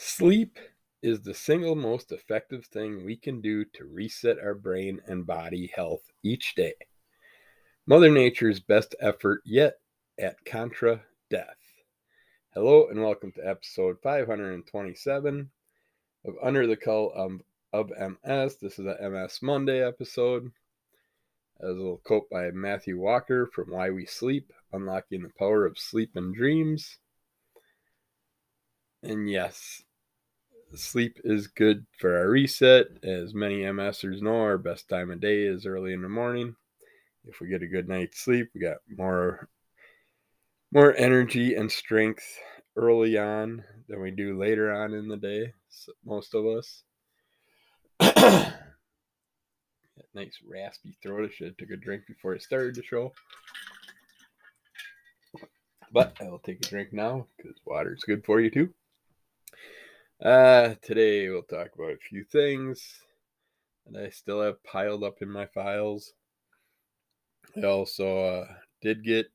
Sleep is the single most effective thing we can do to reset our brain and body health each day. Mother Nature's best effort yet at contra death. Hello and welcome to episode 527 of Under the Cull of, of MS. This is a MS Monday episode. As a little quote by Matthew Walker from Why We Sleep Unlocking the Power of Sleep and Dreams. And yes, sleep is good for our reset. As many MSers know, our best time of day is early in the morning. If we get a good night's sleep, we got more more energy and strength early on than we do later on in the day. Most of us. that nice raspy throat. I should have took a drink before I started the show. But I will take a drink now because water is good for you too. Uh, today we'll talk about a few things that I still have piled up in my files. I also uh, did get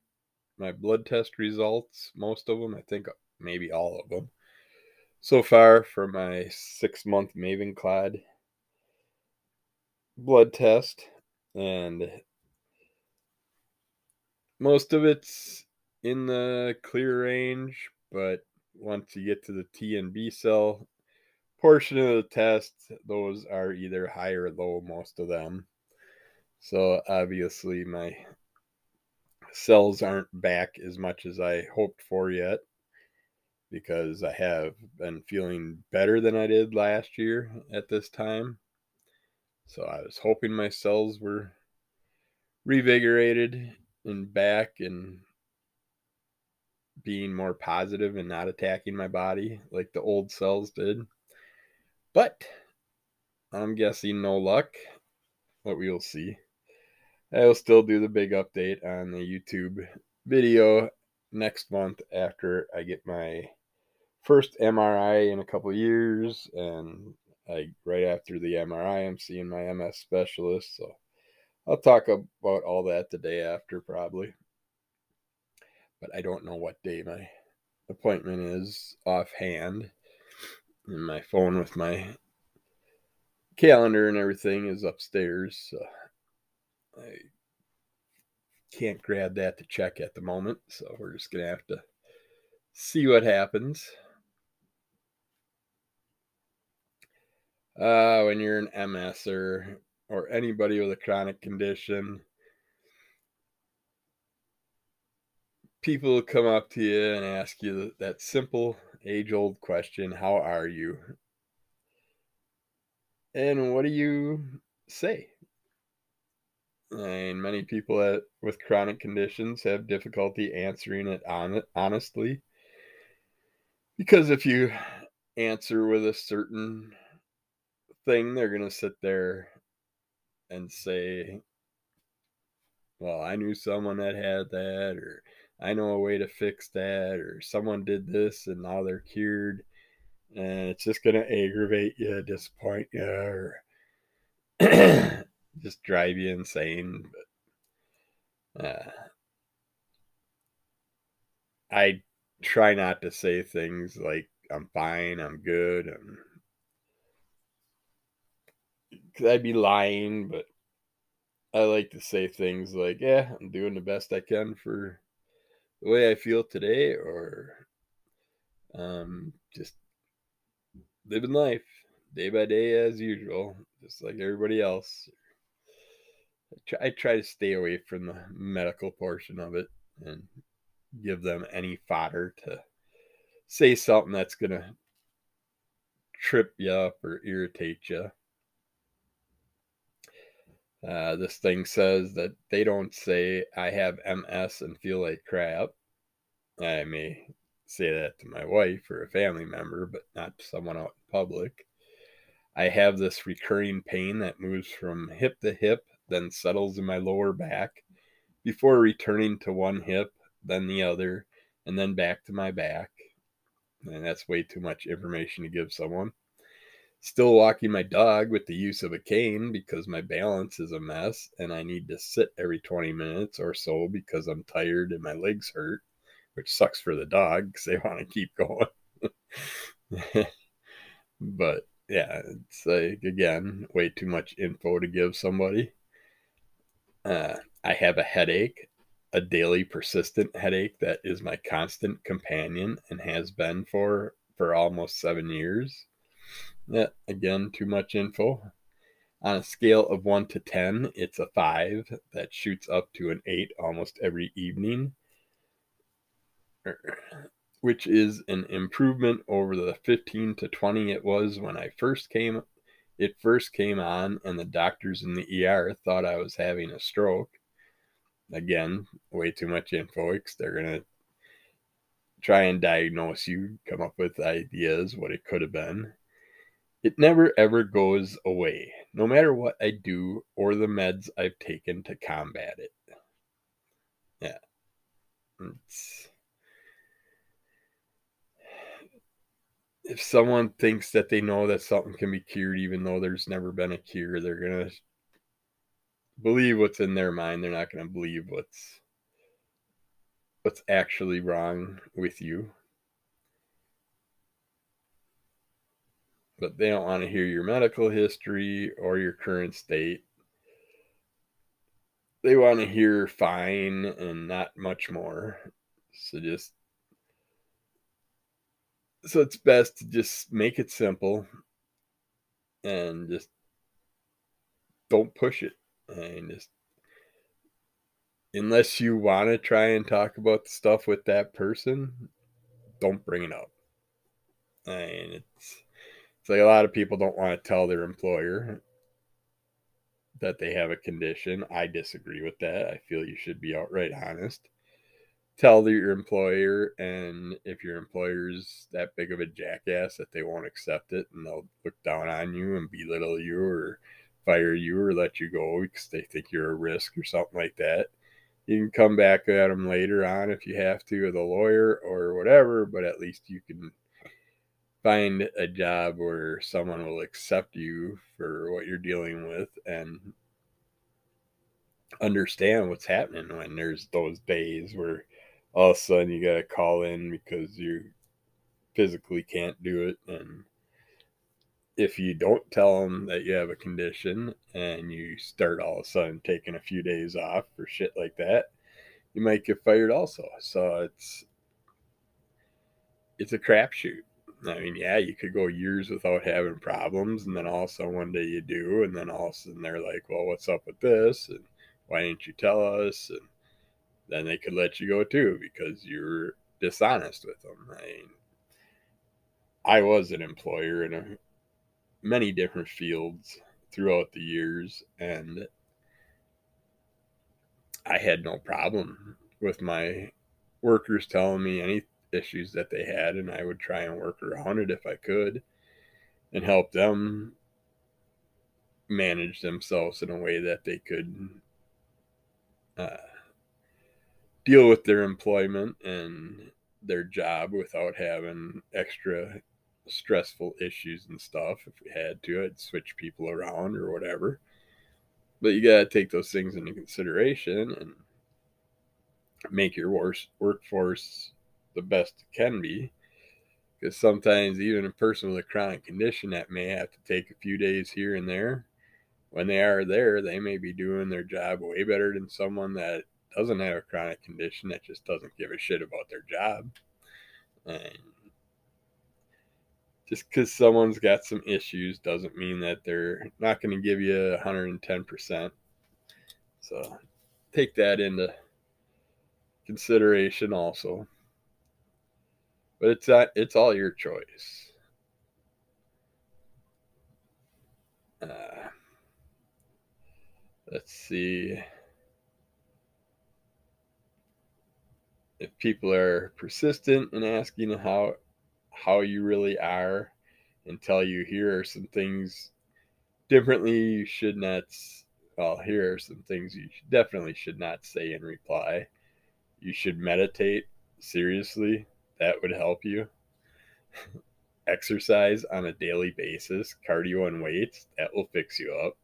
my blood test results, most of them, I think maybe all of them, so far for my six month Mavenclad blood test. And most of it's in the clear range, but once you get to the T and B cell portion of the test, those are either high or low, most of them. So obviously, my cells aren't back as much as I hoped for yet because I have been feeling better than I did last year at this time. So I was hoping my cells were revigorated and back and being more positive and not attacking my body like the old cells did. But I'm guessing no luck, but we will see. I will still do the big update on the YouTube video next month after I get my first MRI in a couple years and I right after the MRI I'm seeing my MS specialist so I'll talk about all that the day after probably but I don't know what day my appointment is offhand. And my phone with my calendar and everything is upstairs. So I can't grab that to check at the moment. So we're just going to have to see what happens. Uh, when you're an MS or, or anybody with a chronic condition, people come up to you and ask you that simple age old question how are you? And what do you say? And many people with chronic conditions have difficulty answering it on honestly. Because if you answer with a certain thing they're going to sit there and say well i knew someone that had that or I know a way to fix that, or someone did this and now they're cured. And it's just going to aggravate you, disappoint you, or just drive you insane. But uh, I try not to say things like, I'm fine, I'm good, I'm. Cause I'd be lying, but I like to say things like, "Yeah, I'm doing the best I can for the way I feel today or um, just living life day by day as usual, just like everybody else. I try, I try to stay away from the medical portion of it and give them any fodder to say something that's going to trip you up or irritate you. Uh, this thing says that they don't say I have MS and feel like crap. I may say that to my wife or a family member, but not to someone out in public. I have this recurring pain that moves from hip to hip, then settles in my lower back before returning to one hip, then the other, and then back to my back. And that's way too much information to give someone. Still walking my dog with the use of a cane because my balance is a mess and I need to sit every 20 minutes or so because I'm tired and my legs hurt, which sucks for the dog because they want to keep going. But yeah, it's like again, way too much info to give somebody. Uh, I have a headache, a daily persistent headache that is my constant companion and has been for for almost seven years. Yeah, again, too much info. On a scale of one to 10, it's a five that shoots up to an eight almost every evening, which is an improvement over the 15 to 20 it was when I first came. It first came on, and the doctors in the ER thought I was having a stroke. Again, way too much info. They're going to try and diagnose you, come up with ideas what it could have been. It never ever goes away, no matter what I do or the meds I've taken to combat it. Yeah. It's, if someone thinks that they know that something can be cured, even though there's never been a cure, they're going to believe what's in their mind. They're not going to believe what's what's actually wrong with you. But they don't want to hear your medical history or your current state. They want to hear fine and not much more. So just so it's best to just make it simple and just don't push it and just unless you want to try and talk about the stuff with that person don't bring it up and it's it's like a lot of people don't want to tell their employer that they have a condition. I disagree with that. I feel you should be outright honest. Tell your employer, and if your employer's that big of a jackass that they won't accept it and they'll look down on you and belittle you or fire you or let you go because they think you're a risk or something like that. You can come back at them later on if you have to with a lawyer or whatever, but at least you can find a job where someone will accept you for what you're dealing with and understand what's happening when there's those days where all of a sudden you got to call in because you physically can't do it. And if you don't tell them that you have a condition and you start all of a sudden taking a few days off for shit like that you might get fired also. So it's it's a crapshoot I mean, yeah, you could go years without having problems, and then all of a sudden one day you do, and then all of a sudden they're like, "Well, what's up with this?" and why didn't you tell us? And then they could let you go too because you're dishonest with them. I mean, I was an employer in a, many different fields throughout the years, and I had no problem with my workers telling me anything issues that they had, and I would try and work around it if I could and help them manage themselves in a way that they could uh, deal with their employment and their job without having extra stressful issues and stuff. If we had to, I'd switch people around or whatever. But you got to take those things into consideration and make your workforce the best it can be. Because sometimes, even a person with a chronic condition that may have to take a few days here and there, when they are there, they may be doing their job way better than someone that doesn't have a chronic condition that just doesn't give a shit about their job. And just because someone's got some issues doesn't mean that they're not going to give you 110%. So take that into consideration also. But it's uh, it's all your choice. Uh, let's see. If people are persistent in asking how how you really are and tell you here are some things differently you should not well here are some things you definitely should not say in reply you should meditate seriously that would help you. Exercise on a daily basis, cardio and weights, that will fix you up.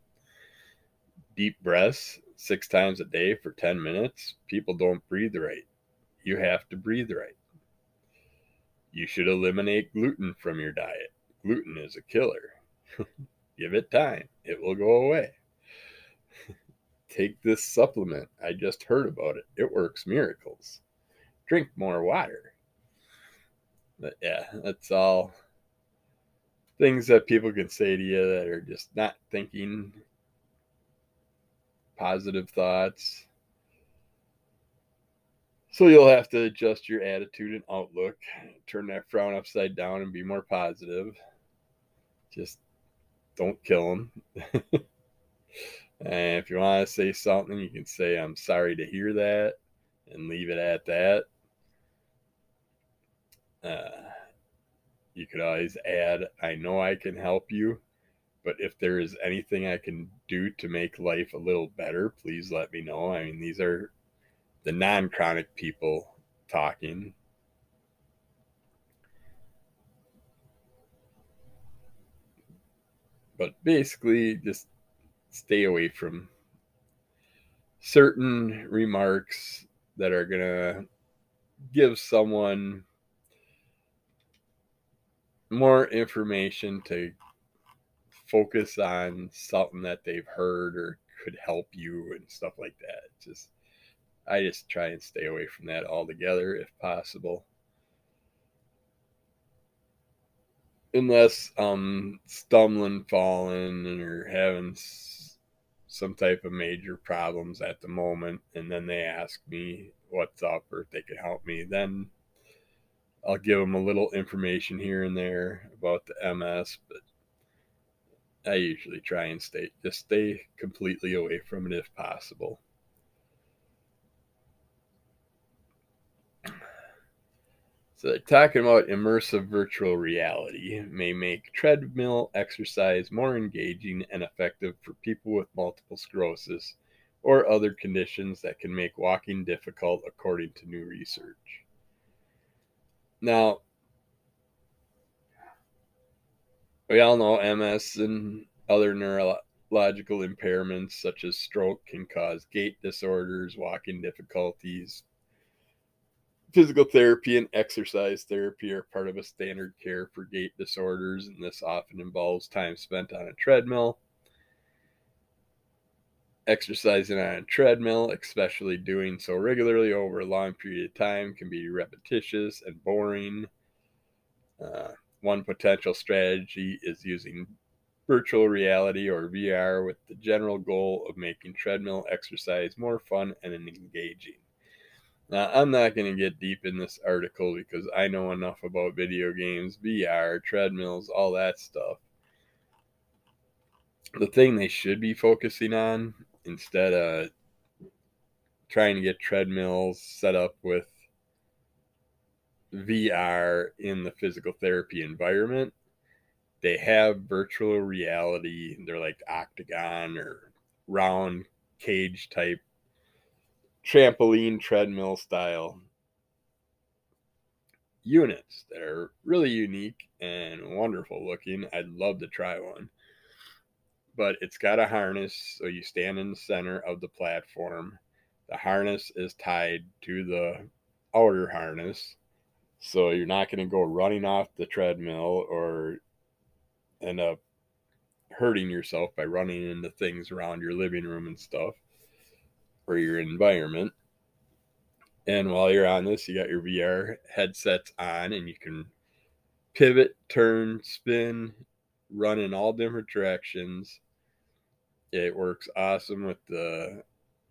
Deep breaths six times a day for 10 minutes. People don't breathe right. You have to breathe right. You should eliminate gluten from your diet. gluten is a killer. Give it time, it will go away. Take this supplement. I just heard about it. It works miracles. Drink more water. But yeah, that's all things that people can say to you that are just not thinking positive thoughts. So you'll have to adjust your attitude and outlook, turn that frown upside down and be more positive. Just don't kill them. and if you want to say something, you can say, I'm sorry to hear that and leave it at that. Uh, you could always add, I know I can help you, but if there is anything I can do to make life a little better, please let me know. I mean, these are the non chronic people talking. But basically, just stay away from certain remarks that are going to give someone more information to focus on something that they've heard or could help you and stuff like that. Just I just try and stay away from that altogether if possible. Unless I'm stumbling, falling, or having some type of major problems at the moment, and then they ask me what's up or if they could help me, then I'll give them a little information here and there about the MS, but I usually try and stay just stay completely away from it if possible. So talking about immersive virtual reality may make treadmill exercise more engaging and effective for people with multiple sclerosis or other conditions that can make walking difficult according to new research. Now, we all know MS and other neurological impairments such as stroke can cause gait disorders, walking difficulties. Physical therapy and exercise therapy are part of a standard care for gait disorders, and this often involves time spent on a treadmill Exercising on a treadmill, especially doing so regularly over a long period of time, can be repetitious and boring. Uh, one potential strategy is using virtual reality or VR with the general goal of making treadmill exercise more fun and engaging. Now, I'm not going to get deep in this article because I know enough about video games, VR, treadmills, all that stuff. The thing they should be focusing on instead of trying to get treadmills set up with VR in the physical therapy environment, they have virtual reality. They're like octagon or round cage type trampoline treadmill style units that are really unique and wonderful looking. I'd love to try one but it's got a harness. So you stand in the center of the platform. The harness is tied to the outer harness. So you're not going to go running off the treadmill or end up hurting yourself by running into things around your living room and stuff or your environment. And while you're on this, you got your VR headsets on and you can pivot, turn, spin, run in all different directions it works awesome with the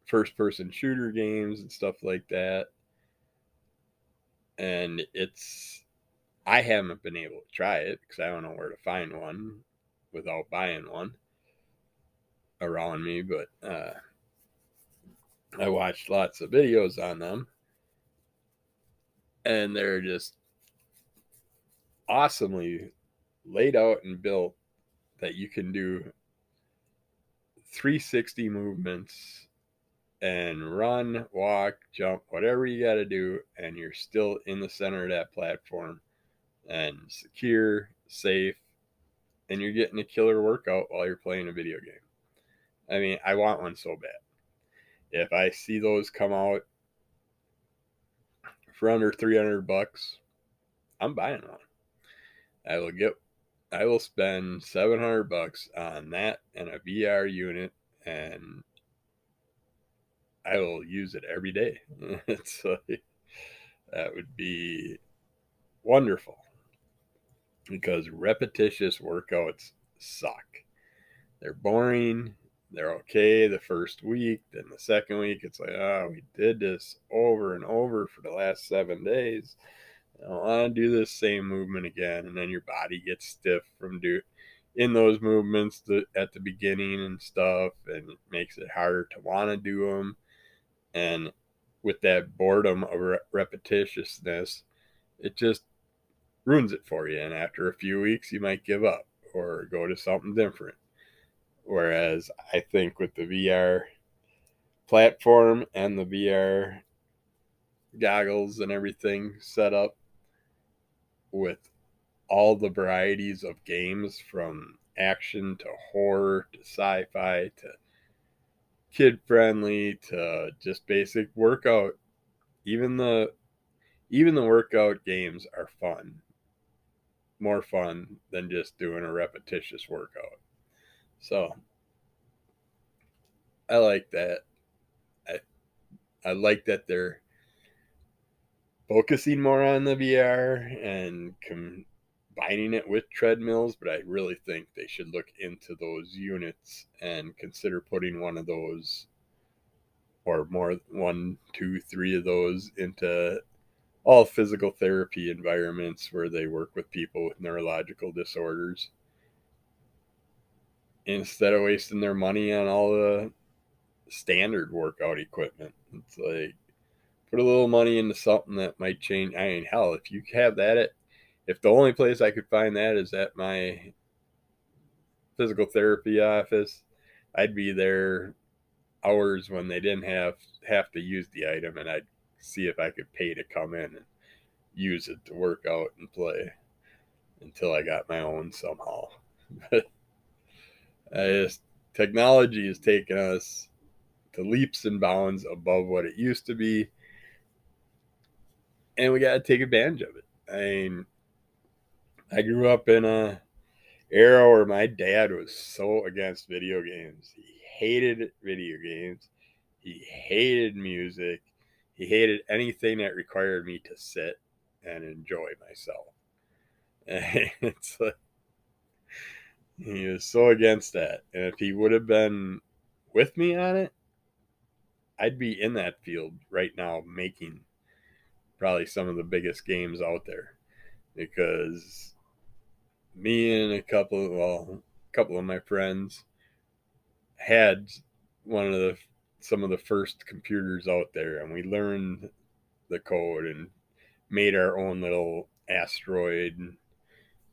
first person shooter games and stuff like that. And it's, I haven't been able to try it because I don't know where to find one without buying one around me, but uh, I watched lots of videos on them and they're just awesomely laid out and built that you can do 360 movements and run, walk, jump, whatever you got to do, and you're still in the center of that platform and secure, safe, and you're getting a killer workout while you're playing a video game. I mean, I want one so bad. If I see those come out for under 300 bucks, I'm buying one. I will get I will spend 700 bucks on that and a VR unit and I will use it every day. it's like, that would be wonderful because repetitious workouts suck. They're boring. They're okay the first week. Then the second week, it's like, oh, we did this over and over for the last seven days. I don't want to do this same movement again. And then your body gets stiff from do in those movements at the beginning and stuff, and it makes it harder to want to do them. And with that boredom of repetitiousness, it just ruins it for you. And after a few weeks, you might give up or go to something different. Whereas I think with the VR platform and the VR goggles and everything set up with all the varieties of games from action to horror to sci fi to kid friendly to just basic workout. Even the even the workout games are fun. More fun than just doing a repetitious workout. So I like that. I I like that they're focusing more on the VR and combining it with treadmills, but I really think they should look into those units and consider putting one of those or more one, two, three of those into all physical therapy environments where they work with people with neurological disorders instead of wasting their money on all the standard workout equipment. It's like put a little money into something that might change. I mean, hell, if you have that at, if the only place I could find that is at my physical therapy office, I'd be there hours when they didn't have have to use the item, and I'd see if I could pay to come in and use it to work out and play until I got my own somehow. I just technology has taken us to leaps and bounds above what it used to be and we got to take advantage of it. I mean, I grew up in a era where my dad was so against video games. He hated video games. He hated music. He hated anything that required me to sit and enjoy myself. And it's like he was so against that. And if he would have been with me on it, I'd be in that field right now making probably some of the biggest games out there. Because me and a couple of, well a couple of my friends had one of the some of the first computers out there and we learned the code and made our own little asteroid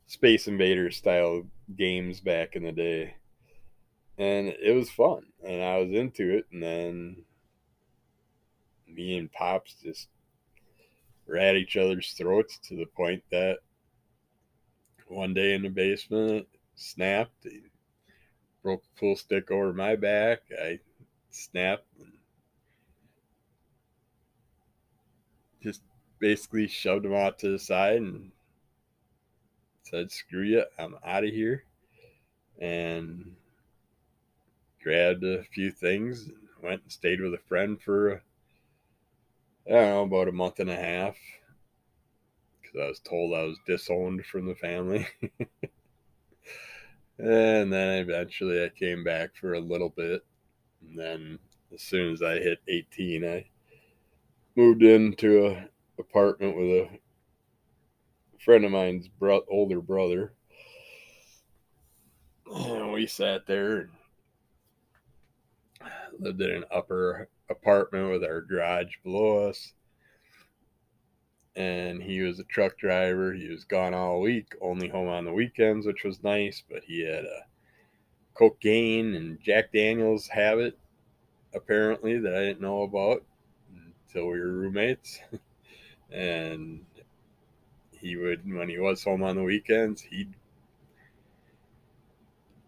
space invader style games back in the day. And it was fun and i was into it and then me and pops just were at each other's throats to the point that one day in the basement snapped. He broke a pool stick over my back. I snapped and just basically shoved him out to the side and said, Screw you, I'm out of here. And grabbed a few things and went and stayed with a friend for a I don't know, about a month and a half. Because I was told I was disowned from the family. and then eventually I came back for a little bit. And then as soon as I hit 18, I moved into a apartment with a friend of mine's bro- older brother. And we sat there and lived in an upper apartment with our garage below us. And he was a truck driver. He was gone all week, only home on the weekends, which was nice. But he had a cocaine and Jack Daniels habit, apparently, that I didn't know about until we were roommates. and he would, when he was home on the weekends, he'd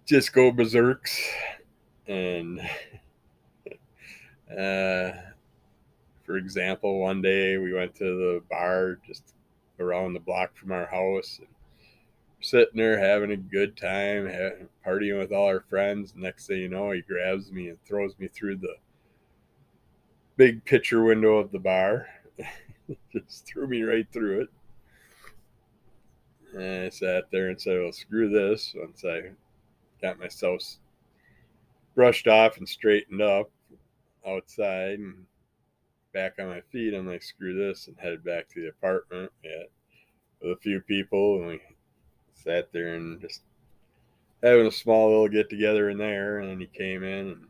just go berserks and uh, for example, one day we went to the bar just around the block from our house. And sitting there having a good time, partying with all our friends. Next thing you know, he grabs me and throws me through the big picture window of the bar. Just threw me right through it. And I sat there and said, Well, screw this. Once I got myself brushed off and straightened up outside and back on my feet, I'm like, screw this, and headed back to the apartment. With a few people, and we sat there and just having a small little get together in there. And then he came in and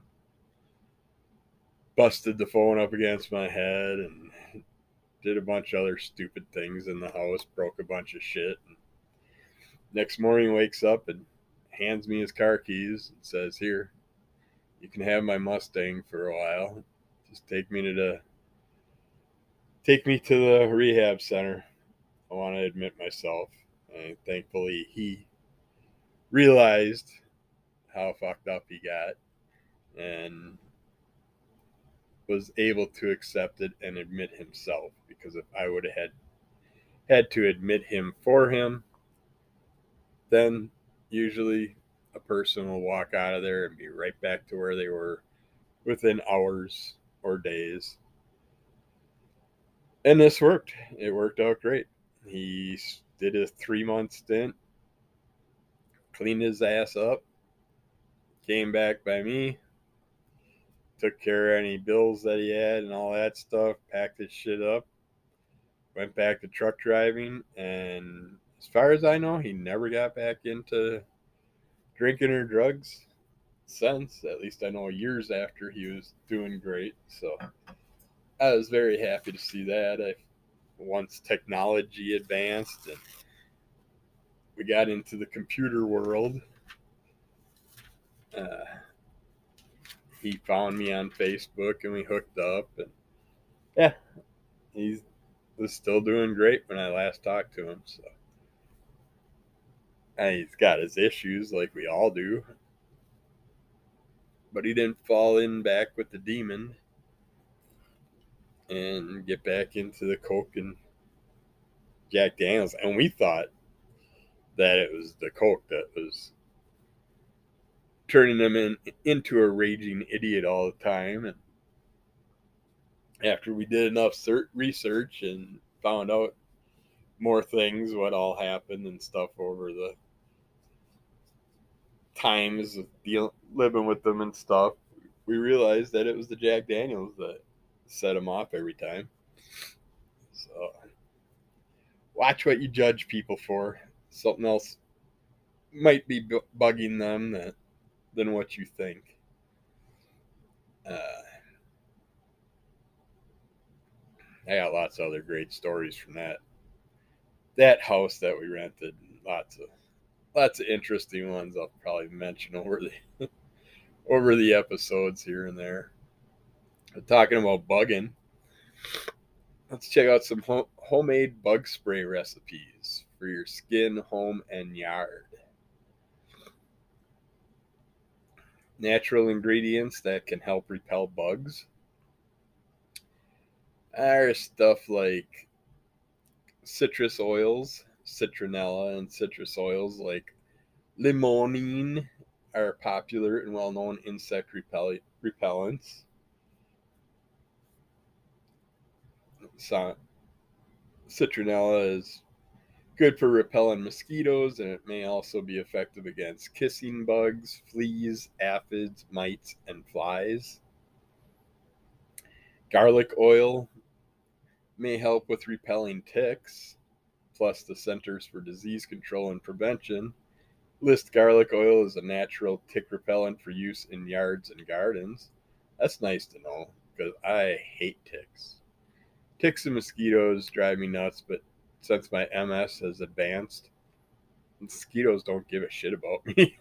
busted the phone up against my head and did a bunch of other stupid things in the house, broke a bunch of shit. And next morning, wakes up and hands me his car keys and says, "Here, you can have my Mustang for a while. Just take me to the take me to the rehab center. I want to admit myself." And thankfully, he realized how fucked up he got and was able to accept it and admit himself. Because if I would have had had to admit him for him, then usually a person will walk out of there and be right back to where they were within hours or days. And this worked. It worked out great. He did a three month stint, cleaned his ass up, came back by me, took care of any bills that he had and all that stuff, packed his shit up, went back to truck driving, and as far as I know, he never got back into drinking or drugs since. At least I know years after he was doing great. So I was very happy to see that. I once technology advanced and we got into the computer world. Uh, he found me on Facebook and we hooked up and yeah, he was still doing great when I last talked to him. So and he's got his issues like we all do. But he didn't fall in back with the demon and get back into the Coke and Jack Daniels. And we thought that it was the Coke that was turning him in, into a raging idiot all the time. And after we did enough research and found out more things, what all happened and stuff over the times of deal, living with them and stuff, we realized that it was the Jack Daniels that set him off every time. So watch what you judge people for. Something else might be bugging them that, than what you think. Uh, I got lots of other great stories from that that house that we rented. Lots of lots of interesting ones I'll probably mention over the over the episodes here and there. But talking about bugging, let's check out some ho- homemade bug spray recipes for your skin, home, and yard. Natural ingredients that can help repel bugs are stuff like citrus oils, citronella, and citrus oils like limonene are popular and well known insect repell- repellents. So, citronella is good for repelling mosquitoes and it may also be effective against kissing bugs, fleas, aphids, mites, and flies. Garlic oil may help with repelling ticks, plus the Centers for Disease Control and Prevention list garlic oil as a natural tick repellent for use in yards and gardens. That's nice to know because I hate ticks. Ticks and mosquitoes drive me nuts, but since my MS has advanced, mosquitoes don't give a shit about me.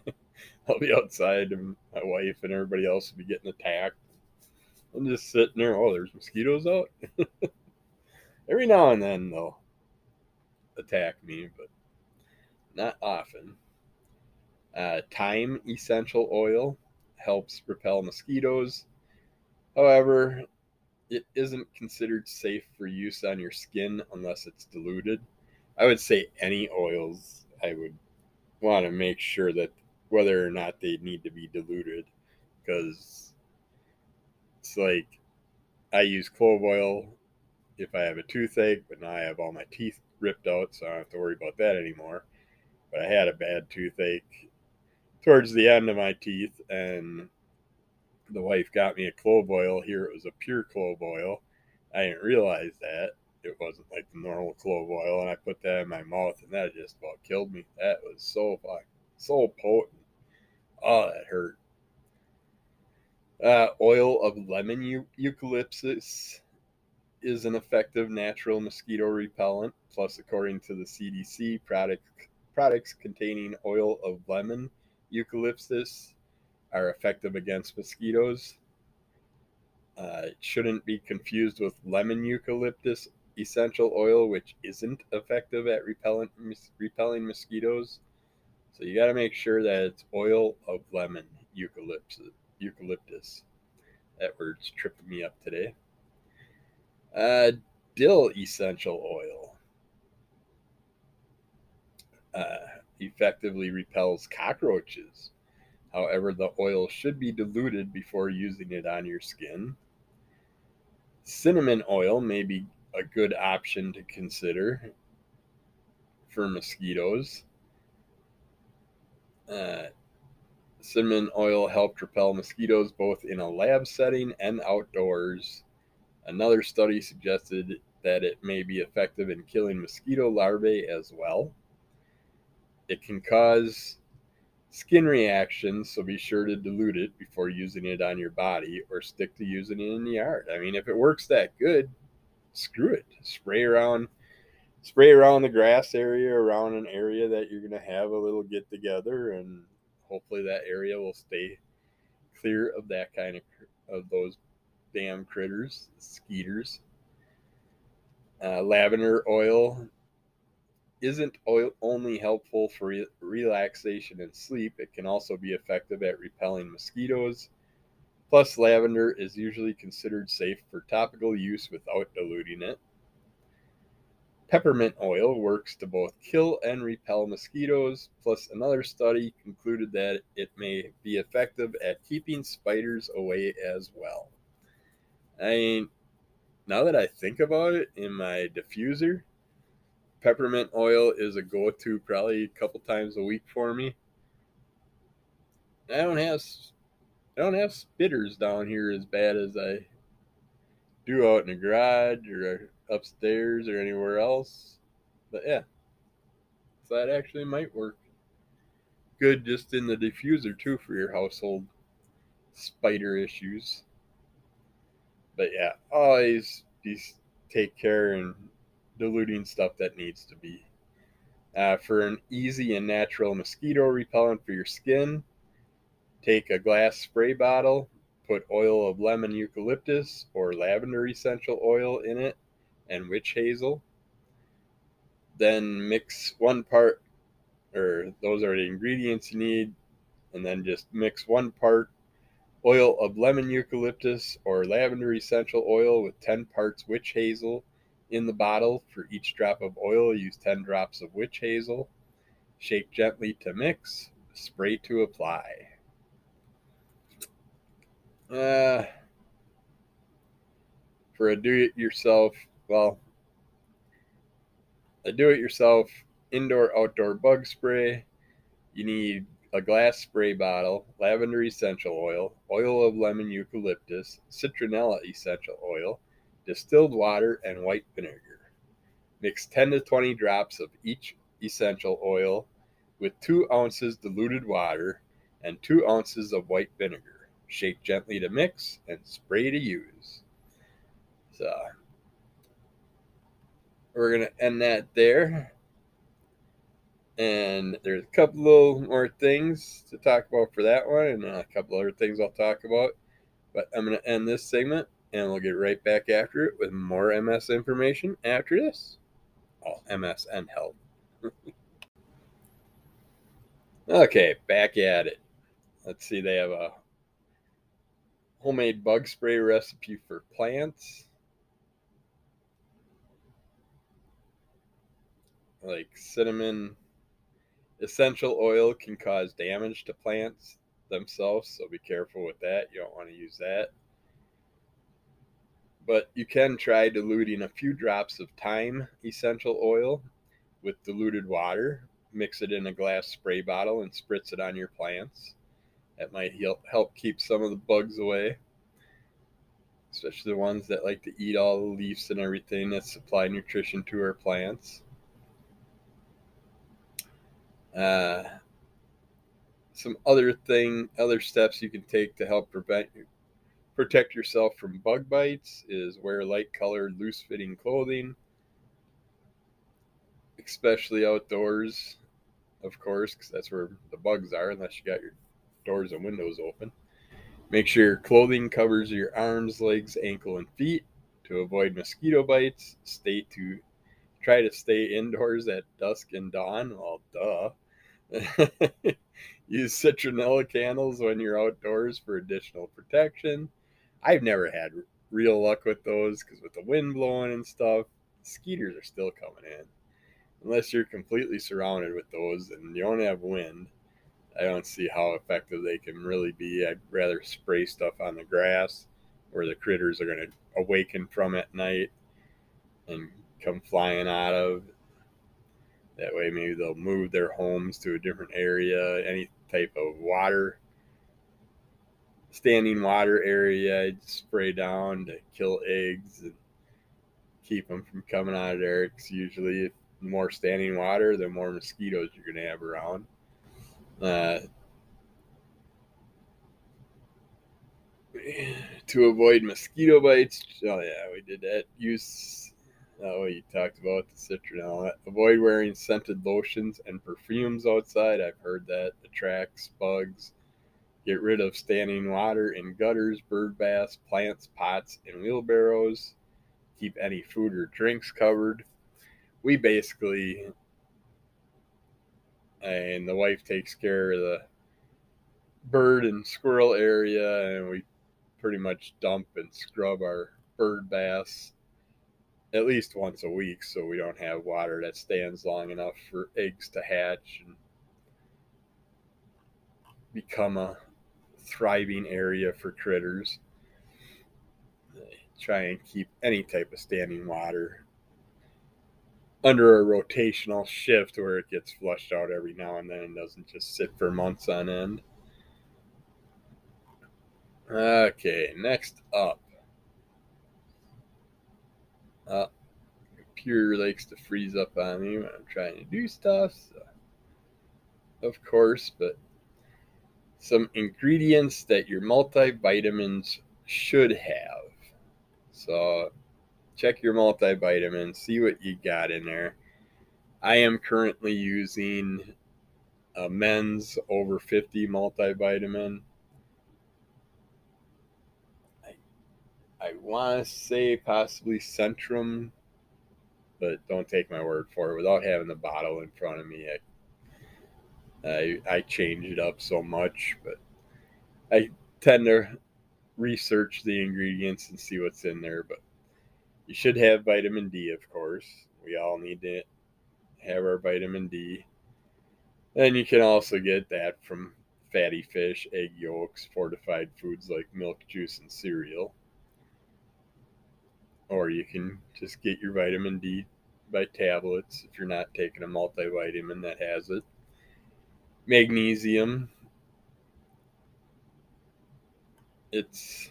I'll be outside and my wife and everybody else will be getting attacked. I'm just sitting there, oh, there's mosquitoes out. Every now and then they'll attack me, but not often. Uh, thyme essential oil helps repel mosquitoes. However, it isn't considered safe for use on your skin unless it's diluted. I would say any oils I would want to make sure that whether or not they need to be diluted because it's like I use clove oil if I have a toothache, but now I have all my teeth ripped out, so I don't have to worry about that anymore. But I had a bad toothache towards the end of my teeth, and the wife got me a clove oil. Here it was a pure clove oil. I didn't realize that it wasn't like the normal clove oil, and I put that in my mouth, and that just about killed me. That was so fuck, so potent. Oh, that hurt. Uh, oil of lemon eucalyptus is an effective natural mosquito repellent. Plus, according to the CDC, product, products containing oil of lemon eucalyptus are effective against mosquitoes. Uh, it shouldn't be confused with lemon eucalyptus essential oil, which isn't effective at repellent, repelling mosquitoes. So you got to make sure that it's oil of lemon eucalyptus. Eucalyptus. That word's tripping me up today. Uh, dill essential oil uh, effectively repels cockroaches. However, the oil should be diluted before using it on your skin. Cinnamon oil may be a good option to consider for mosquitoes. Uh, cinnamon oil helped repel mosquitoes both in a lab setting and outdoors. Another study suggested that it may be effective in killing mosquito larvae as well. It can cause skin reactions, so be sure to dilute it before using it on your body or stick to using it in the yard. I mean, if it works that good, screw it. Spray around spray around the grass area, around an area that you're going to have a little get together and hopefully that area will stay clear of that kind of of those damn critters, skeeters. Uh, lavender oil isn't oil only helpful for re- relaxation and sleep, it can also be effective at repelling mosquitoes. Plus, lavender is usually considered safe for topical use without diluting it. Peppermint oil works to both kill and repel mosquitoes, plus, another study concluded that it may be effective at keeping spiders away as well. I mean, now that I think about it, in my diffuser, peppermint oil is a go-to probably a couple times a week for me. I don't have I don't have spitters down here as bad as I do out in the garage or upstairs or anywhere else. But yeah, so that actually might work good just in the diffuser too for your household spider issues but yeah, always be take care and diluting stuff that needs to be. Uh, for an easy and natural mosquito repellent for your skin, take a glass spray bottle, put oil of lemon eucalyptus or lavender essential oil in it, and witch hazel. Then mix one part, or those are the ingredients you need, and then just mix one part oil of lemon eucalyptus or lavender essential oil with 10 parts witch hazel in the bottle. For each drop of oil, use 10 drops of witch hazel. Shake gently to mix, spray to apply. Uh, for a do it yourself, well, a do it yourself indoor outdoor bug spray, you need a glass spray bottle, lavender essential oil, oil of lemon eucalyptus, citronella essential oil, distilled water, and white vinegar. Mix 10 to 20 drops of each essential oil with 2 ounces diluted water and 2 ounces of white vinegar. Shake gently to mix and spray to use. So, we're going to end that there. And there's a couple little more things to talk about for that one, and a couple other things I'll talk about. But I'm going to end this segment, and we'll get right back after it with more MS information after this. Oh, MS and health. okay, back at it. Let's see, they have a homemade bug spray recipe for plants. Like cinnamon Essential oil can cause damage to plants themselves, so be careful with that. You don't want to use that. But you can try diluting a few drops of thyme essential oil with diluted water. Mix it in a glass spray bottle and spritz it on your plants. That might help help keep some of the bugs away, especially the ones that like to eat all the leaves and everything that supply nutrition to our plants. Uh, some other thing, other steps you can take to help prevent protect yourself from bug bites is wear light colored, loose fitting clothing, especially outdoors, of course, because that's where the bugs are, unless you got your doors and windows open. Make sure your clothing covers your arms, legs, ankle, and feet to avoid mosquito bites. Stay to try to stay indoors at dusk and dawn. Well, duh. Use citronella candles when you're outdoors for additional protection. I've never had real luck with those because with the wind blowing and stuff, skeeters are still coming in. Unless you're completely surrounded with those and you don't have wind, I don't see how effective they can really be. I'd rather spray stuff on the grass where the critters are going to awaken from at night and come flying out of. That way, maybe they'll move their homes to a different area. Any type of water, standing water area, spray down to kill eggs and keep them from coming out of there. Because usually, the more standing water, the more mosquitoes you're going to have around. Uh, to avoid mosquito bites, oh yeah, we did that. Use Oh, you talked about the citronella. Avoid wearing scented lotions and perfumes outside. I've heard that attracts bugs. Get rid of standing water in gutters, bird baths, plants, pots, and wheelbarrows. Keep any food or drinks covered. We basically, and the wife takes care of the bird and squirrel area, and we pretty much dump and scrub our bird baths at least once a week so we don't have water that stands long enough for eggs to hatch and become a thriving area for critters. Try and keep any type of standing water under a rotational shift where it gets flushed out every now and then and doesn't just sit for months on end. Okay, next up. Uh, computer likes to freeze up on me when I'm trying to do stuff. So, of course, but some ingredients that your multivitamins should have. So, check your multivitamins, see what you got in there. I am currently using a men's over 50 multivitamin. I want to say possibly Centrum, but don't take my word for it. Without having the bottle in front of me, I, I, I change it up so much, but I tend to research the ingredients and see what's in there. But you should have vitamin D, of course. We all need to have our vitamin D. And you can also get that from fatty fish, egg yolks, fortified foods like milk, juice, and cereal or you can just get your vitamin D by tablets if you're not taking a multivitamin that has it. Magnesium. It's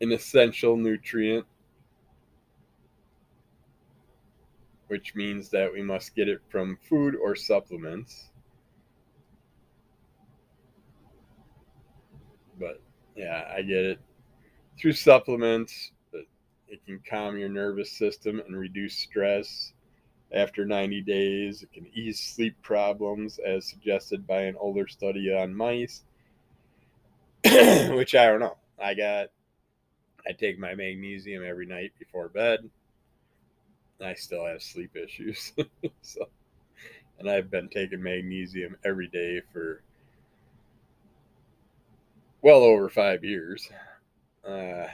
an essential nutrient, which means that we must get it from food or supplements. But yeah, I get it through supplements it can calm your nervous system and reduce stress. After 90 days, it can ease sleep problems, as suggested by an older study on mice. Which I don't know. I got, I take my magnesium every night before bed. I still have sleep issues. so, and I've been taking magnesium every day for well over five years. Uh,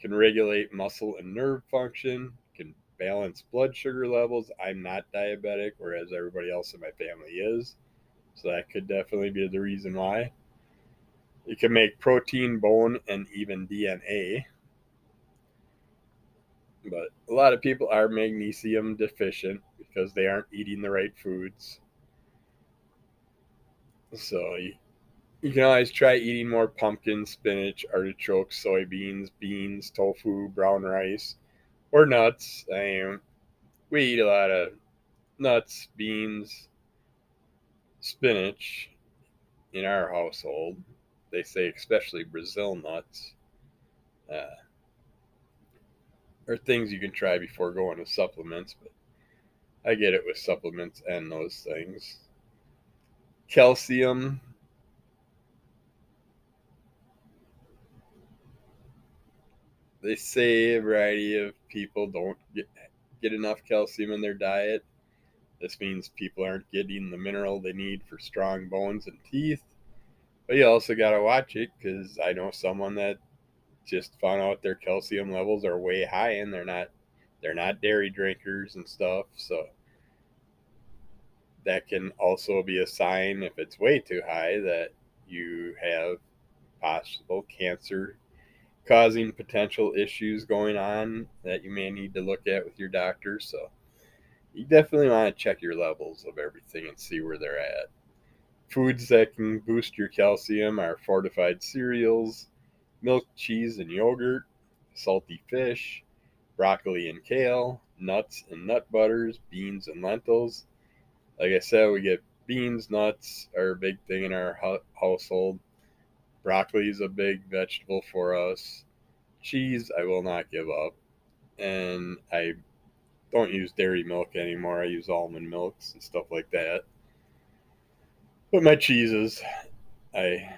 can regulate muscle and nerve function, can balance blood sugar levels. I'm not diabetic, whereas everybody else in my family is. So that could definitely be the reason why. It can make protein, bone, and even DNA. But a lot of people are magnesium deficient because they aren't eating the right foods. So you, can always try eating more pumpkin, spinach, artichokes, soybeans, beans, tofu, brown rice, or nuts. Mean, we eat a lot of nuts, beans, spinach in our household. They say especially Brazil nuts. Uh, are things you can try before going to supplements, but I get it with supplements and those things. Calcium. They say a variety of people don't get, get enough calcium in their diet. This means people aren't getting the mineral they need for strong bones and teeth. But you also got to watch it because I know someone that just found out their calcium levels are way high and they're not they're not dairy drinkers and stuff. So that can also be a sign if it's way too high that you have possible cancer causing potential issues going on that you may need to look at with your doctor. So you definitely want to check your levels of everything and see where they're at. Foods that can boost your calcium are fortified cereals, milk, cheese, and yogurt, salty fish, broccoli and kale, nuts and nut butters, beans and lentils. Like I said, we get beans, nuts are a big thing in our household. Broccoli is a big vegetable for us. Cheese, I will not give up. And I don't use dairy milk anymore. I use almond milks and stuff like that. But my cheeses, I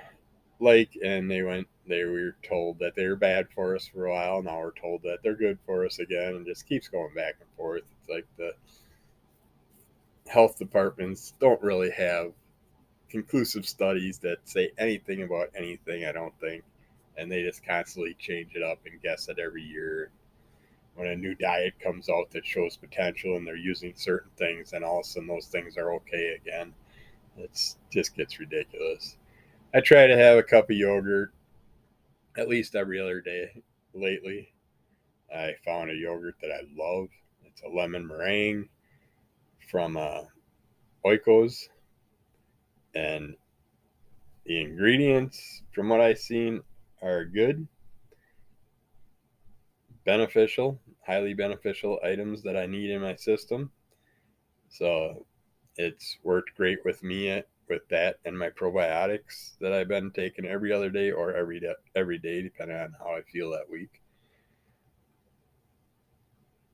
like, and they went. They were told that they were bad for us for a while. Now we're told that they're good for us again, and just keeps going back and forth. It's like the health departments don't really have conclusive studies that say anything about anything. I don't think, and they just constantly change it up and guess it every year. When a new diet comes out that shows potential and they're using certain things and all of a sudden those things are okay again. It's just gets ridiculous. I try to have a cup of yogurt at least every other day lately. I found a yogurt that i love. It's a lemon meringue from uh, oikos and the ingredients from what i've seen are good beneficial highly beneficial items that I need in my system. So it's worked great with me uh, with that and my probiotics that I've been taking every other day or every day, every day, depending on how I feel that week.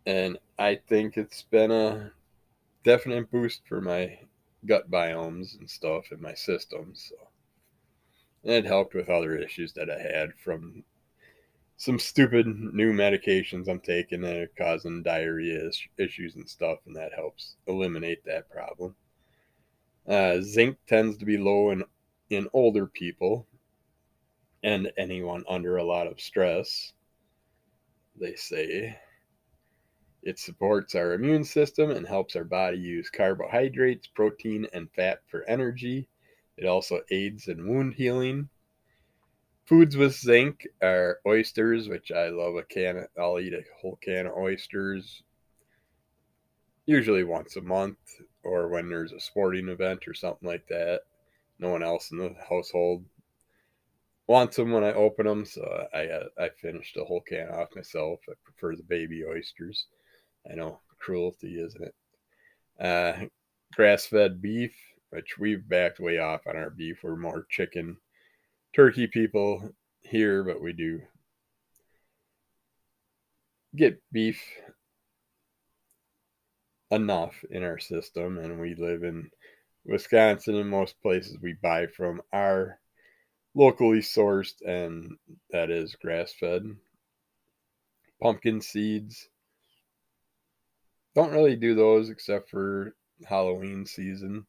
And I think it's been a definite boost for my gut biomes and stuff in my system. So, and it helped with other issues that I had from some stupid new medications I'm taking that are causing diarrhea issues and stuff, and that helps eliminate that problem. Uh, zinc tends to be low in in older people and anyone under a lot of stress. They say it supports our immune system and helps our body use carbohydrates, protein, and fat for energy. It also aids in wound healing Foods with zinc are oysters, which I love a can. Of, I'll eat a whole can of oysters, usually once a month, or when there's a sporting event or something like that. No one else in the household wants them when I open them, so I uh, I finished a whole can off myself. I prefer the baby oysters. I know cruelty, isn't it? Uh, grass-fed beef, which we've backed way off on our beef. We're more chicken turkey people here, but we do get beef enough in our system, and we live in Wisconsin, and most places we buy from are locally sourced, and that is grass fed. Pumpkin seeds. Don't really do those except for Halloween season.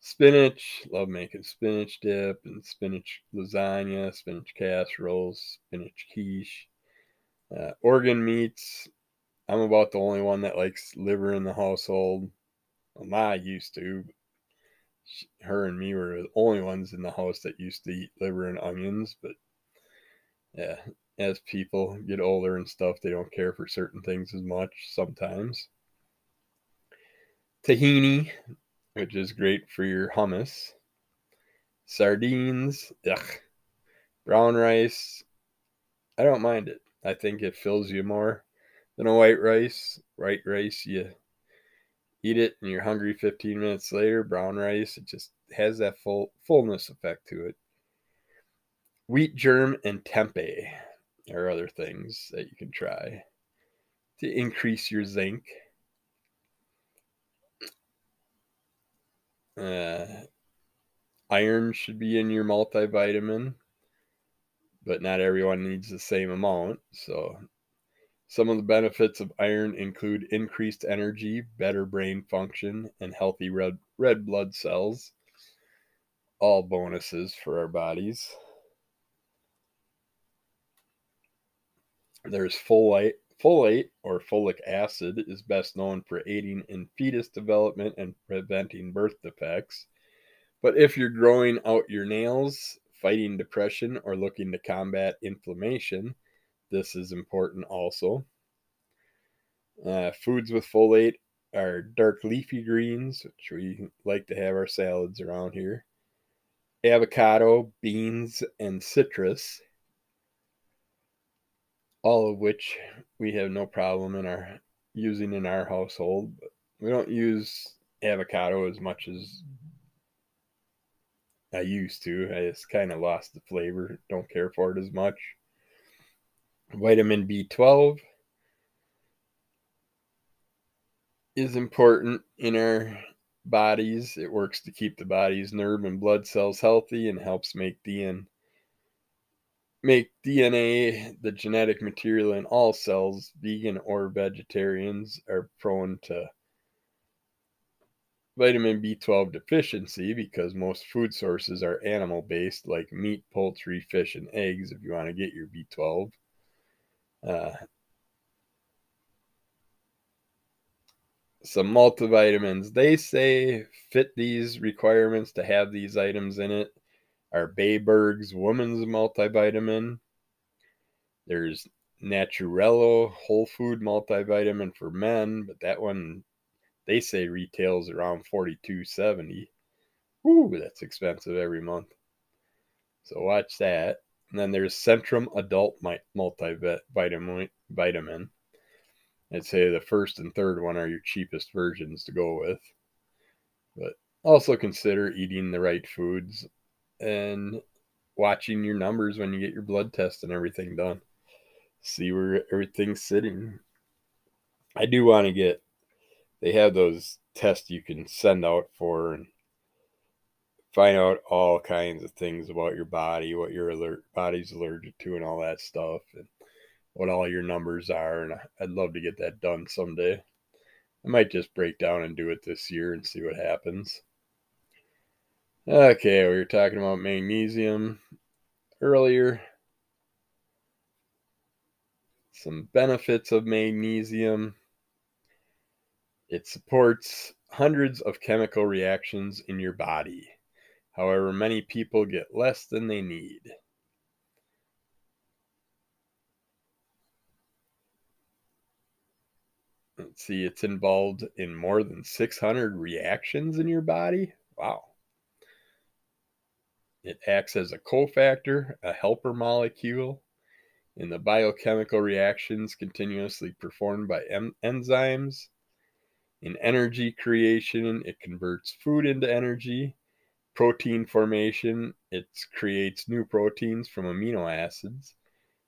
Spinach, love making spinach dip and spinach lasagna, spinach casseroles, spinach quiche. Uh, organ meats, I'm about the only one that likes liver in the household. Well, Ma used to. She, her and me were the only ones in the house that used to eat liver and onions. But yeah, as people get older and stuff, they don't care for certain things as much sometimes. Tahini, which is great for your hummus. Sardines, ugh. Brown rice, I don't mind it. I think it fills you more than a white rice. White rice, you eat it and you're hungry 15 minutes later. Brown rice, it just has that full fullness effect to it. Wheat germ and tempeh are other things that you can try to increase your zinc. Uh, iron should be in your multivitamin but not everyone needs the same amount. So, some of the benefits of iron include increased energy, better brain function, and healthy red, red blood cells. All bonuses for our bodies. There's folate. Folate or folic acid is best known for aiding in fetus development and preventing birth defects. But if you're growing out your nails, fighting depression or looking to combat inflammation, this is important also. Uh, foods with folate are dark leafy greens, which we like to have our salads around here, avocado, beans, and citrus, all of which we have no problem in our using in our household. We don't use avocado as much as I used to. I just kind of lost the flavor. Don't care for it as much. Vitamin B12 is important in our bodies. It works to keep the body's nerve and blood cells healthy and helps make DNA make DNA the genetic material in all cells. Vegan or vegetarians are prone to vitamin B12 deficiency because most food sources are animal based, like meat, poultry, fish, and eggs, if you want to get your B12. Uh, some multivitamins they say fit these requirements to have these items in it are Bayberg's Woman's Multivitamin. There's Naturelo Whole Food Multivitamin for men, but that one they say retails around 42.70. Ooh, that's expensive every month. So watch that. And then there's Centrum Adult Multivitamin. Vitamin. I'd say the first and third one are your cheapest versions to go with. But also consider eating the right foods and watching your numbers when you get your blood test and everything done. See where everything's sitting. I do want to get they have those tests you can send out for and find out all kinds of things about your body, what your alert body's allergic to, and all that stuff, and what all your numbers are. And I'd love to get that done someday. I might just break down and do it this year and see what happens. Okay, we were talking about magnesium earlier. Some benefits of magnesium. It supports hundreds of chemical reactions in your body. However, many people get less than they need. Let's see, it's involved in more than 600 reactions in your body. Wow. It acts as a cofactor, a helper molecule in the biochemical reactions continuously performed by em- enzymes in energy creation, it converts food into energy. Protein formation, it creates new proteins from amino acids.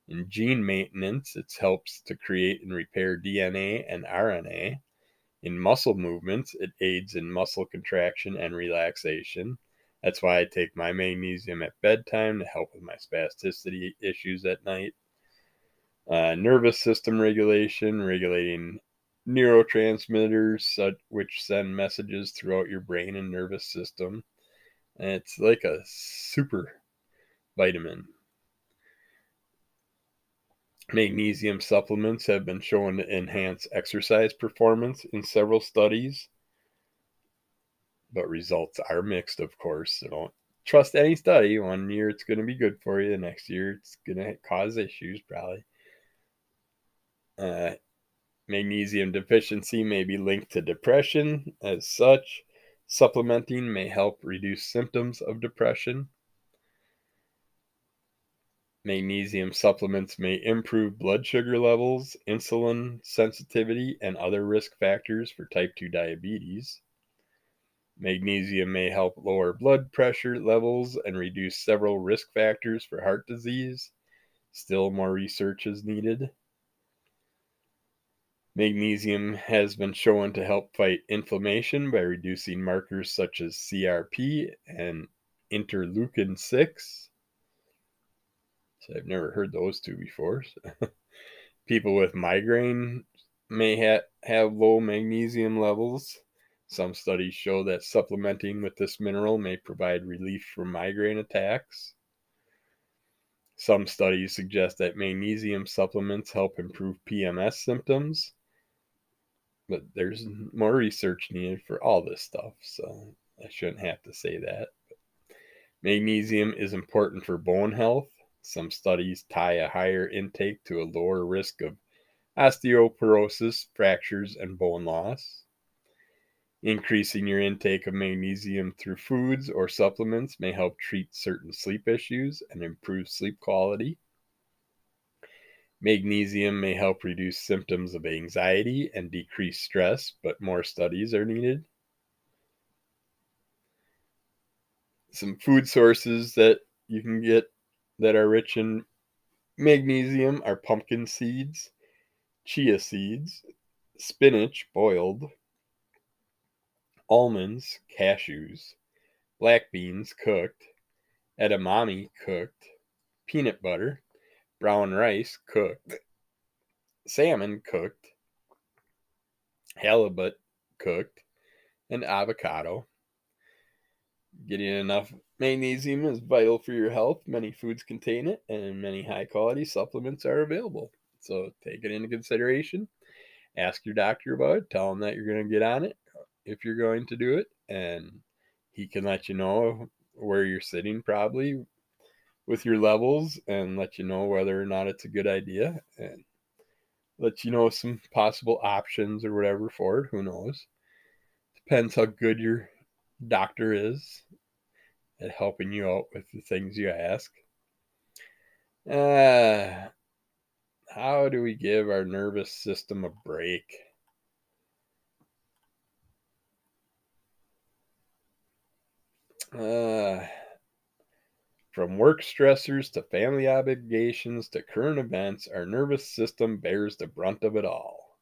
In gene maintenance, it helps to create and repair DNA and RNA. In muscle movements, it aids in muscle contraction and relaxation. That's why I take my magnesium at bedtime to help with my spasticity issues at night. Uh, nervous system regulation, regulating neurotransmitters which send messages throughout your brain and nervous system. And it's like a super vitamin. Magnesium supplements have been shown to enhance exercise performance in several studies, but results are mixed, of course. So don't trust any study. One year it's going to be good for you, the next year it's going to cause issues, probably. Uh, magnesium deficiency may be linked to depression. As such, supplementing may help reduce symptoms of depression. Magnesium supplements may improve blood sugar levels, insulin sensitivity, and other risk factors for type 2 diabetes. Magnesium may help lower blood pressure levels and reduce several risk factors for heart disease. Still, more research is needed. Magnesium has been shown to help fight inflammation by reducing markers such as CRP and interleukin 6. So I've never heard those two before. People with migraine may ha- have low magnesium levels. Some studies show that supplementing with this mineral may provide relief from migraine attacks. Some studies suggest that magnesium supplements help improve PMS symptoms. But there's more research needed for all this stuff, so I shouldn't have to say that. Magnesium is important for bone health. Some studies tie a higher intake to a lower risk of osteoporosis, fractures, and bone loss. Increasing your intake of magnesium through foods or supplements may help treat certain sleep issues and improve sleep quality. Magnesium may help reduce symptoms of anxiety and decrease stress, but more studies are needed. Some food sources that you can get that are rich in magnesium are pumpkin seeds, chia seeds, spinach boiled, almonds, cashews, black beans cooked, edamame cooked, peanut butter, brown rice cooked, salmon cooked, halibut cooked, and avocado. Getting enough Magnesium is vital for your health. Many foods contain it, and many high quality supplements are available. So take it into consideration. Ask your doctor about it. Tell them that you're going to get on it if you're going to do it, and he can let you know where you're sitting probably with your levels and let you know whether or not it's a good idea and let you know some possible options or whatever for it. Who knows? Depends how good your doctor is at helping you out with the things you ask. Uh, how do we give our nervous system a break? Uh, from work stressors to family obligations to current events, our nervous system bears the brunt of it all.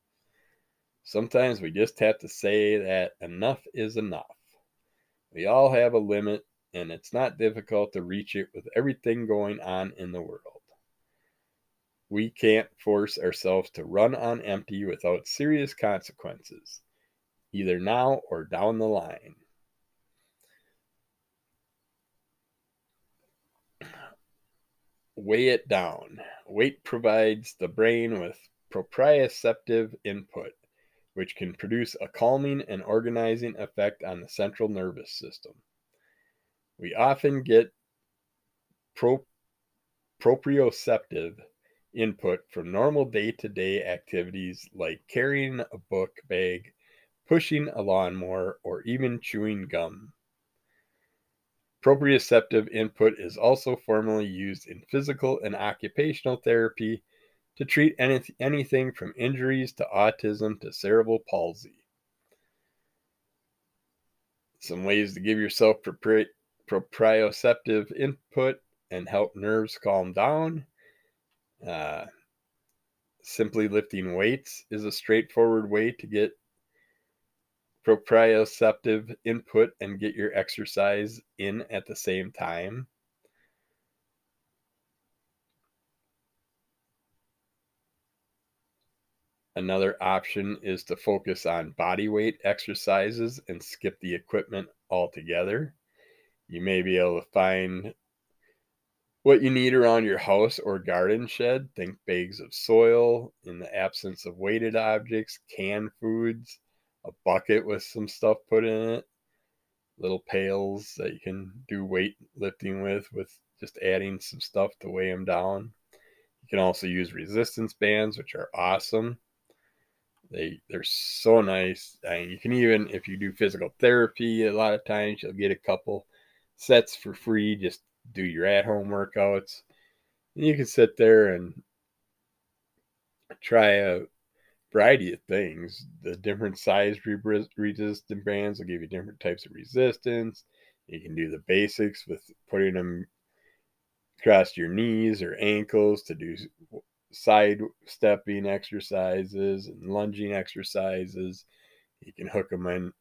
Sometimes we just have to say that enough is enough. We all have a limit and it's not difficult to reach it with everything going on in the world. We can't force ourselves to run on empty without serious consequences, either now or down the line. Weigh it down. Weight provides the brain with proprioceptive input, which can produce a calming and organizing effect on the central nervous system. We often get pro- proprioceptive input from normal day to day activities like carrying a book bag, pushing a lawnmower, or even chewing gum. Proprioceptive input is also formally used in physical and occupational therapy to treat any, anything from injuries to autism to cerebral palsy. Some ways to give yourself propri- proprioceptive input and help nerves calm down. Uh, simply lifting weights is a straightforward way to get proprioceptive input and get your exercise in at the same time. Another option is to focus on body weight exercises and skip the equipment altogether you may be able to find what you need around your house or garden shed. Think bags of soil in the absence of weighted objects, canned foods, a bucket with some stuff put in it, little pails that you can do weight lifting with, with just adding some stuff to weigh them down. You can also use resistance bands, which are awesome. They they're so nice. and you can even if you do physical therapy, a lot of times you'll get a couple sets for free. Just do your at home workouts. And you can sit there and try a variety of things. The different size resistant bands will give you different types of resistance. You can do the basics with putting them across your knees or ankles to do side stepping exercises and lunging exercises. You can hook them in,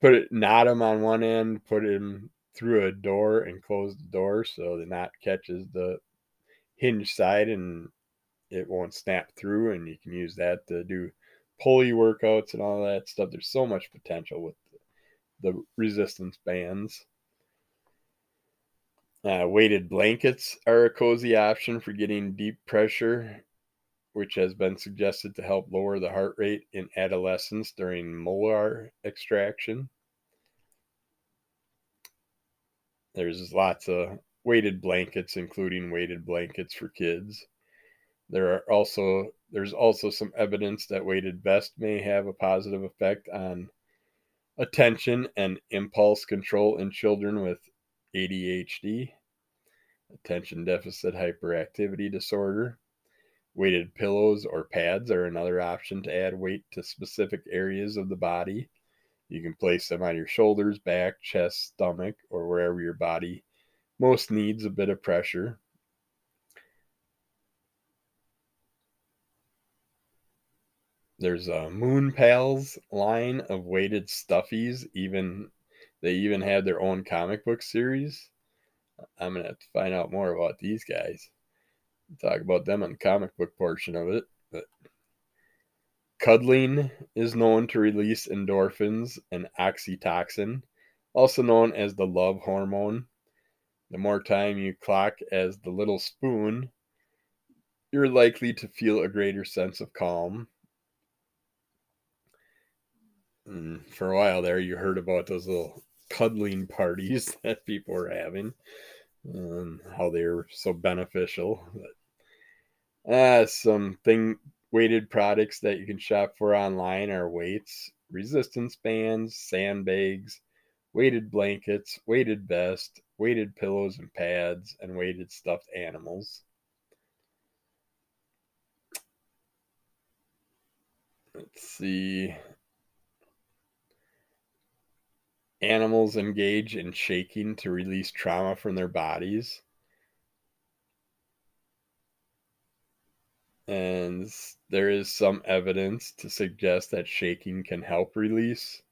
put it, knot them on one end, put them through a door and close the door so the knot catches the hinge side and it won't snap through. And you can use that to do pulley workouts and all that stuff. There's so much potential with the resistance bands. Uh, weighted blankets are a cozy option for getting deep pressure, which has been suggested to help lower the heart rate in adolescents during molar extraction. There's lots of weighted blankets, including weighted blankets for kids. There are also there's also some evidence that weighted vest may have a positive effect on attention and impulse control in children with ADHD, attention deficit hyperactivity disorder. Weighted pillows or pads are another option to add weight to specific areas of the body. You can place them on your shoulders, back, chest, stomach, or wherever your body most needs a bit of pressure. There's a Moon Pals line of weighted stuffies. Even they even have their own comic book series. I'm gonna have to find out more about these guys. Talk about them on the comic book portion of it. But cuddling is known to release endorphins and oxytocin, also known as the love hormone. The more time you clock as the little spoon, you're likely to feel a greater sense of calm. Mm, for a while there, you heard about those little cuddling parties that people were having and how they were so beneficial. But, uh, some thing weighted products that you can shop for online are weights, resistance bands, sandbags, weighted blankets, weighted vest, weighted pillows and pads, and weighted stuffed animals. Let's see. Animals engage in shaking to release trauma from their bodies. And there is some evidence to suggest that shaking can help release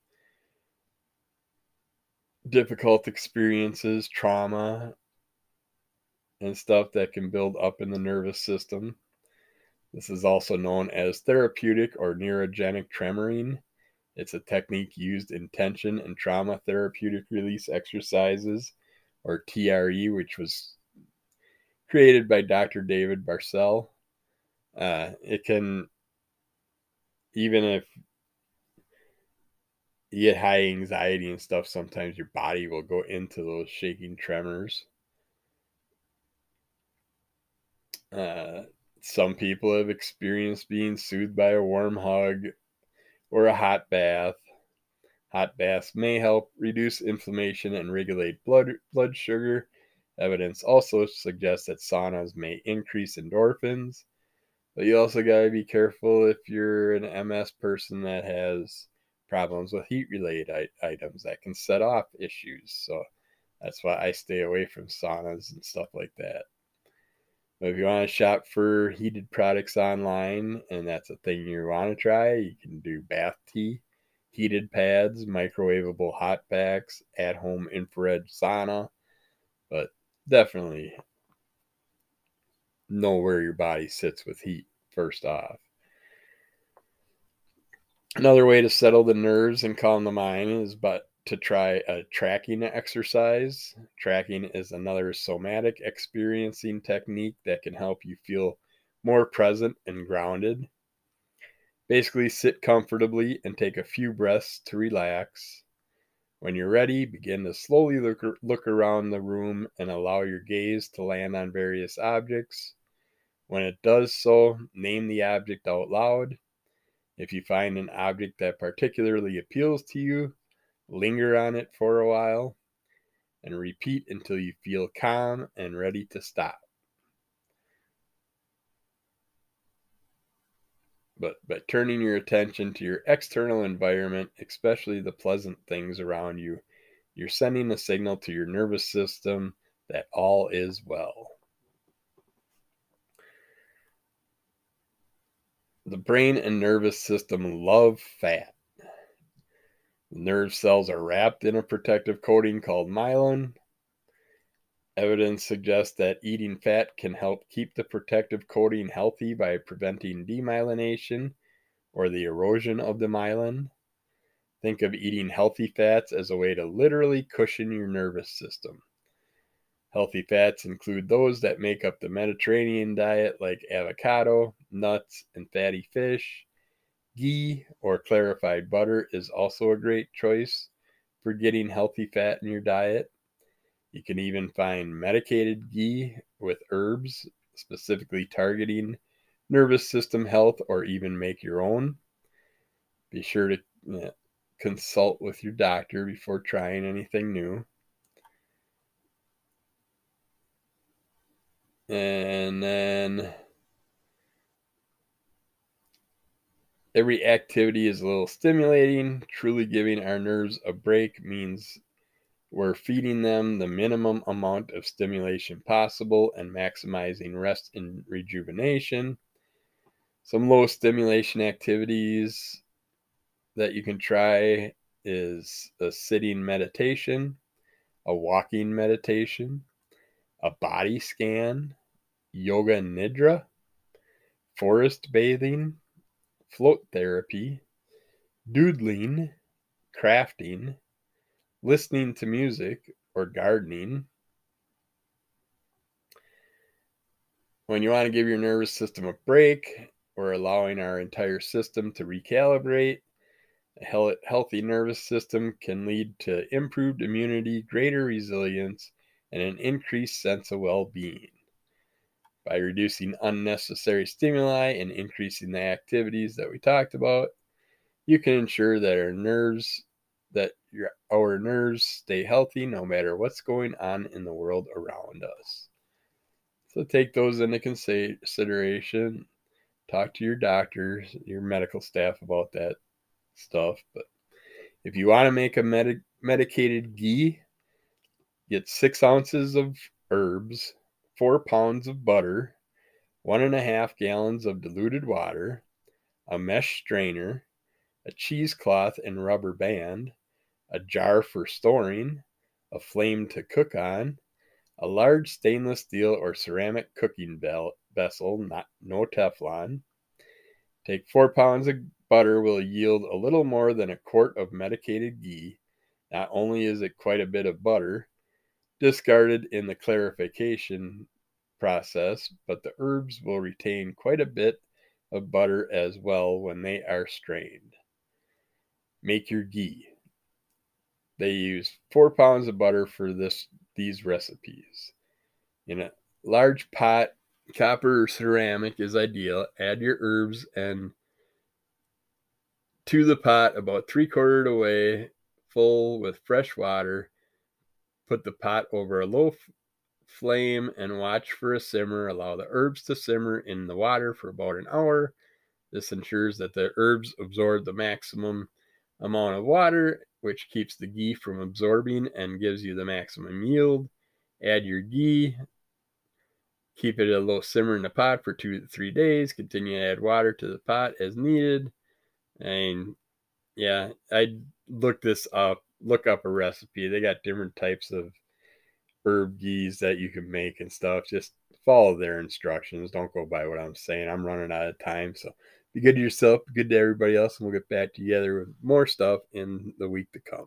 difficult experiences, trauma, and stuff that can build up in the nervous system. This is also known as therapeutic or neurogenic tremoring. It's a technique used in tension and trauma therapeutic release exercises, or TRE, which was created by Dr. David Berceli. Uh, it can, even if you get high anxiety and stuff, sometimes your body will go into those shaking tremors. Uh, some people have experienced being soothed by a warm hug or a hot bath. Hot baths may help reduce inflammation and regulate blood blood sugar. Evidence also suggests that saunas may increase endorphins, but you also got to be careful if you're an MS person that has problems with heat related items that can set off issues. So that's why I stay away from saunas and stuff like that. If you want to shop for heated products online and that's a thing you want to try, you can do bath tea, heated pads, microwavable hot packs, at home infrared sauna. But definitely know where your body sits with heat first off. Another way to settle the nerves and calm the mind is but to try a tracking exercise. Tracking is another somatic experiencing technique that can help you feel more present and grounded. Basically, sit comfortably and take a few breaths to relax. When you're ready, begin to slowly look, look around the room and allow your gaze to land on various objects. When it does so, name the object out loud. If you find an object that particularly appeals to you, linger on it for a while and repeat until you feel calm and ready to stop. But, but turning your attention to your external environment, especially the pleasant things around you, you're sending a signal to your nervous system that all is well. The brain and nervous system love fat. Nerve cells are wrapped in a protective coating called myelin. Evidence suggests that eating fat can help keep the protective coating healthy by preventing demyelination or the erosion of the myelin. Think of eating healthy fats as a way to literally cushion your nervous system. Healthy fats include those that make up the Mediterranean diet, like avocado, nuts, and fatty fish. Ghee or clarified butter is also a great choice for getting healthy fat in your diet. You can even find medicated ghee with herbs, specifically targeting nervous system health, or even make your own. Be sure to consult with your doctor before trying anything new. And then every activity is a little stimulating. Truly giving our nerves a break means we're feeding them the minimum amount of stimulation possible and maximizing rest and rejuvenation. Some low stimulation activities that you can try is a sitting meditation, a walking meditation, a body scan, yoga nidra, forest bathing, float therapy, doodling, crafting, listening to music, or gardening. When you want to give your nervous system a break, or allowing our entire system to recalibrate. A healthy nervous system can lead to improved immunity, greater resilience, and an increased sense of well being by reducing unnecessary stimuli and increasing the activities that we talked about. You can ensure that our nerves that your our nerves stay healthy no matter what's going on in the world around us. So take those into consideration. Talk to your doctors your medical staff about that stuff but if you want to make a med- medicated ghee get six ounces of herbs four pounds of butter, one and a half gallons of diluted water, a mesh strainer, a cheesecloth and rubber band, a jar for storing, a flame to cook on, a large stainless steel or ceramic cooking vessel, not no Teflon. Take four pounds of butter will yield a little more than a quart of medicated ghee. Not only is it quite a bit of butter, discarded in the clarification process, but the herbs will retain quite a bit of butter as well when they are strained. Make your ghee. They use four pounds of butter for this these recipes. In a large pot, copper or ceramic is ideal. Add your herbs and to the pot about three quartered away, full with fresh water Put the pot over a low flame and watch for a simmer. Allow the herbs to simmer in the water for about an hour. This ensures that the herbs absorb the maximum amount of water, which keeps the ghee from absorbing and gives you the maximum yield. Add your ghee. Keep it at a low simmer in the pot for two to three days. Continue to add water to the pot as needed. And yeah, I looked this up look up a recipe. They got different types of herb ghees that you can make and stuff. Just follow their instructions. Don't go by what I'm saying. I'm running out of time. So be good to yourself, be good to everybody else, and we'll get back together with more stuff in the week to come.